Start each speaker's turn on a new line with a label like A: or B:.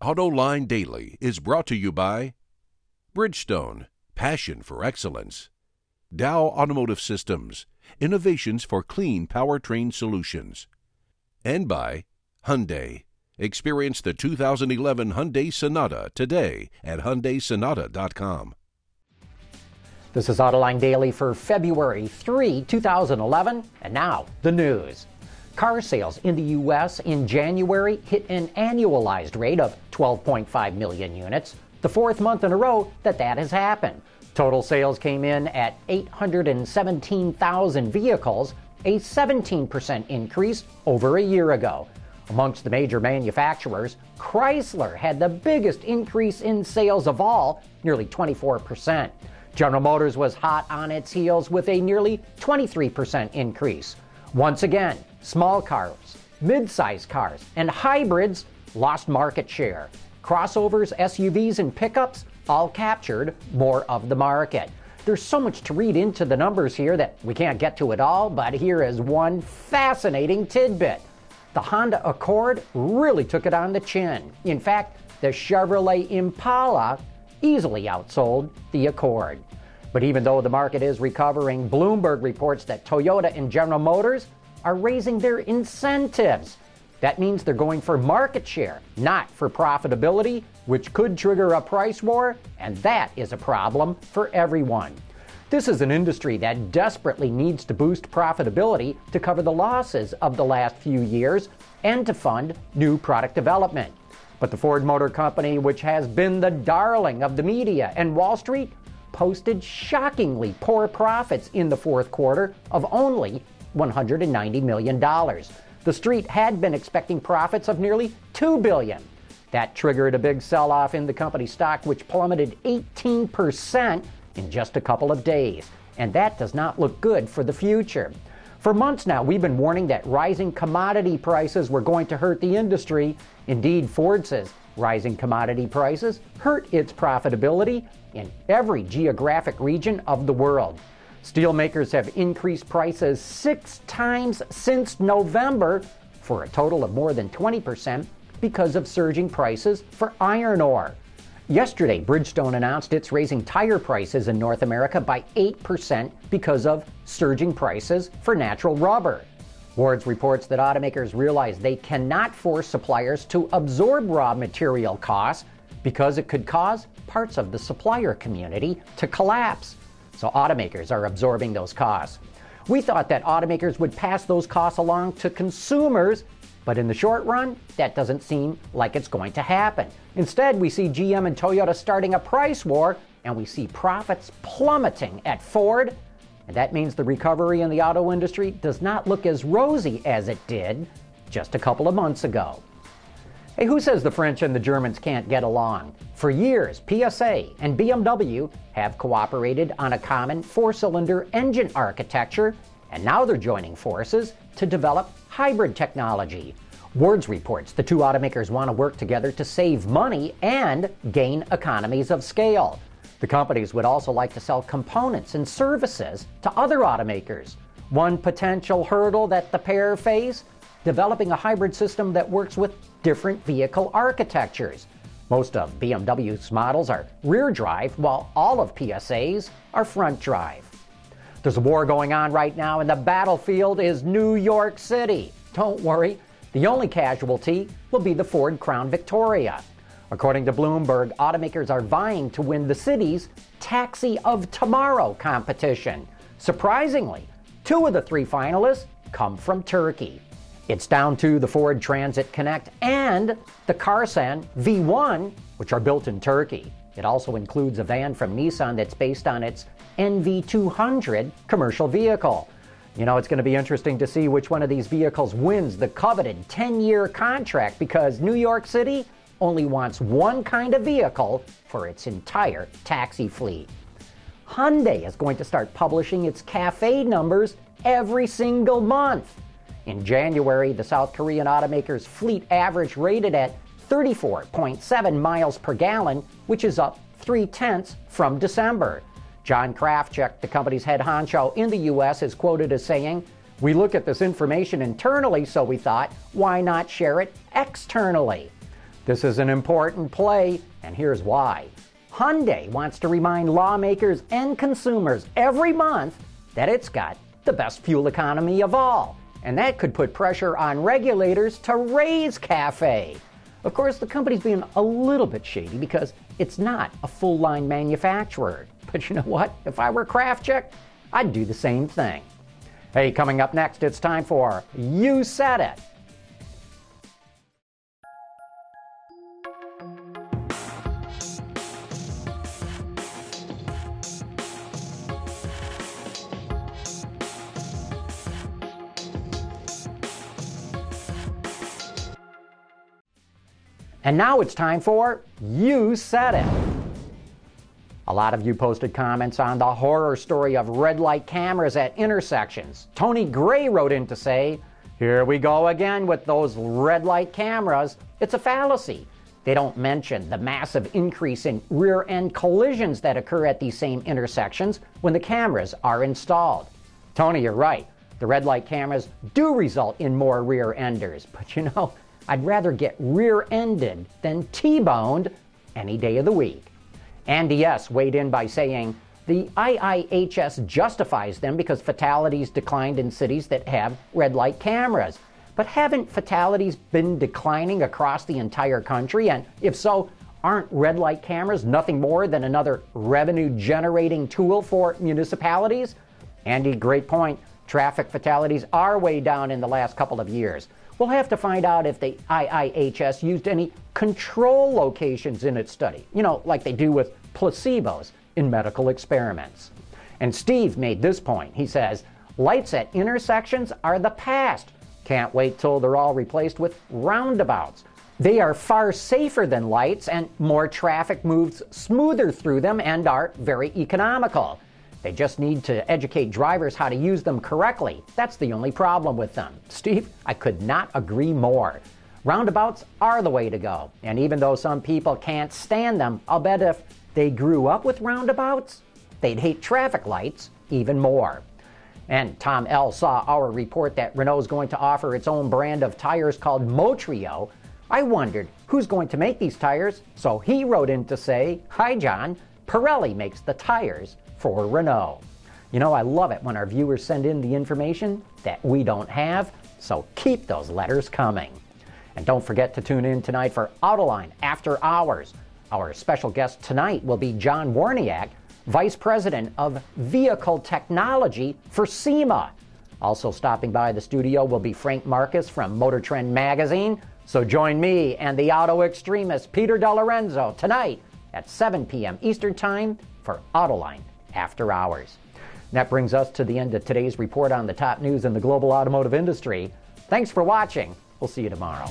A: AutoLine Daily is brought to you by Bridgestone, passion for excellence. Dow Automotive Systems, innovations for clean powertrain solutions. And by Hyundai. Experience the 2011 Hyundai Sonata today at HyundaiSonata.com.
B: This is Autoline Daily for February 3, 2011, and now the news. Car sales in the U.S. in January hit an annualized rate of 12.5 million units, the fourth month in a row that that has happened. Total sales came in at 817,000 vehicles, a 17% increase over a year ago. Amongst the major manufacturers, Chrysler had the biggest increase in sales of all, nearly 24%. General Motors was hot on its heels with a nearly 23% increase. Once again, small cars, mid-size cars, and hybrids lost market share. Crossovers, SUVs, and pickups all captured more of the market. There's so much to read into the numbers here that we can't get to it all, but here is one fascinating tidbit the Honda Accord really took it on the chin. In fact, the Chevrolet Impala easily outsold the Accord. But even though the market is recovering, Bloomberg reports that Toyota and General Motors are raising their incentives. That means they're going for market share, not for profitability, which could trigger a price war, and that is a problem for everyone. This is an industry that desperately needs to boost profitability to cover the losses of the last few years and to fund new product development. But the Ford Motor Company, which has been the darling of the media and Wall Street, posted shockingly poor profits in the fourth quarter of only $190 million. The street had been expecting profits of nearly 2 billion. That triggered a big sell off in the company stock, which plummeted 18% in just a couple of days. And that does not look good for the future. For months now, we've been warning that rising commodity prices were going to hurt the industry. Indeed, Ford says rising commodity prices hurt its profitability in every geographic region of the world. Steelmakers have increased prices six times since November for a total of more than 20% because of surging prices for iron ore. Yesterday, Bridgestone announced it's raising tire prices in North America by 8% because of surging prices for natural rubber. Wards reports that automakers realize they cannot force suppliers to absorb raw material costs because it could cause parts of the supplier community to collapse. So automakers are absorbing those costs. We thought that automakers would pass those costs along to consumers but in the short run, that doesn't seem like it's going to happen. Instead, we see GM and Toyota starting a price war, and we see profits plummeting at Ford. And that means the recovery in the auto industry does not look as rosy as it did just a couple of months ago. Hey, who says the French and the Germans can't get along? For years, PSA and BMW have cooperated on a common four cylinder engine architecture, and now they're joining forces to develop hybrid technology. Wards reports the two automakers want to work together to save money and gain economies of scale. The companies would also like to sell components and services to other automakers. One potential hurdle that the pair face developing a hybrid system that works with different vehicle architectures. Most of BMW's models are rear drive, while all of PSA's are front drive. There's a war going on right now, and the battlefield is New York City. Don't worry, the only casualty will be the Ford Crown Victoria. According to Bloomberg, automakers are vying to win the city's Taxi of Tomorrow competition. Surprisingly, two of the three finalists come from Turkey. It's down to the Ford Transit Connect and the Karsan V1, which are built in Turkey. It also includes a van from Nissan that's based on its NV200 commercial vehicle. You know, it's going to be interesting to see which one of these vehicles wins the coveted 10 year contract because New York City only wants one kind of vehicle for its entire taxi fleet. Hyundai is going to start publishing its CAFE numbers every single month. In January, the South Korean automaker's fleet average rated at 34.7 miles per gallon, which is up three tenths from December. John Krafcik, the company's head honcho in the U.S., is quoted as saying, We look at this information internally, so we thought, why not share it externally? This is an important play, and here's why. Hyundai wants to remind lawmakers and consumers every month that it's got the best fuel economy of all. And that could put pressure on regulators to raise CAFE. Of course, the company's being a little bit shady because it's not a full line manufacturer. But you know what? If I were Krafcik, I'd do the same thing. Hey, coming up next, it's time for You Said It. And now it's time for You Said It. A lot of you posted comments on the horror story of red light cameras at intersections. Tony Gray wrote in to say, Here we go again with those red light cameras. It's a fallacy. They don't mention the massive increase in rear end collisions that occur at these same intersections when the cameras are installed. Tony, you're right. The red light cameras do result in more rear enders, but you know, I'd rather get rear ended than T boned any day of the week. Andy S. weighed in by saying, the IIHS justifies them because fatalities declined in cities that have red light cameras. But haven't fatalities been declining across the entire country? And if so, aren't red light cameras nothing more than another revenue generating tool for municipalities? Andy, great point. Traffic fatalities are way down in the last couple of years. We'll have to find out if the IIHS used any control locations in its study, you know, like they do with placebos in medical experiments. And Steve made this point. He says, lights at intersections are the past. Can't wait till they're all replaced with roundabouts. They are far safer than lights, and more traffic moves smoother through them and are very economical. They just need to educate drivers how to use them correctly. That's the only problem with them. Steve, I could not agree more. Roundabouts are the way to go. And even though some people can't stand them, I'll bet if they grew up with roundabouts, they'd hate traffic lights even more. And Tom L. saw our report that Renault is going to offer its own brand of tires called Motrio. I wondered who's going to make these tires, so he wrote in to say, Hi, John. Pirelli makes the tires for Renault. You know, I love it when our viewers send in the information that we don't have, so keep those letters coming. And don't forget to tune in tonight for Autoline After Hours. Our special guest tonight will be John Waraniak, Vice President of Vehicle Technology for SEMA. Also stopping by the studio will be Frank Markus from Motor Trend Magazine. So join me and the auto extremist Peter DeLorenzo tonight at 7 p.m. Eastern Time for Autoline after hours. that brings us to the end of today's report on the top news in the global automotive industry. Thanks for watching. We'll see you tomorrow.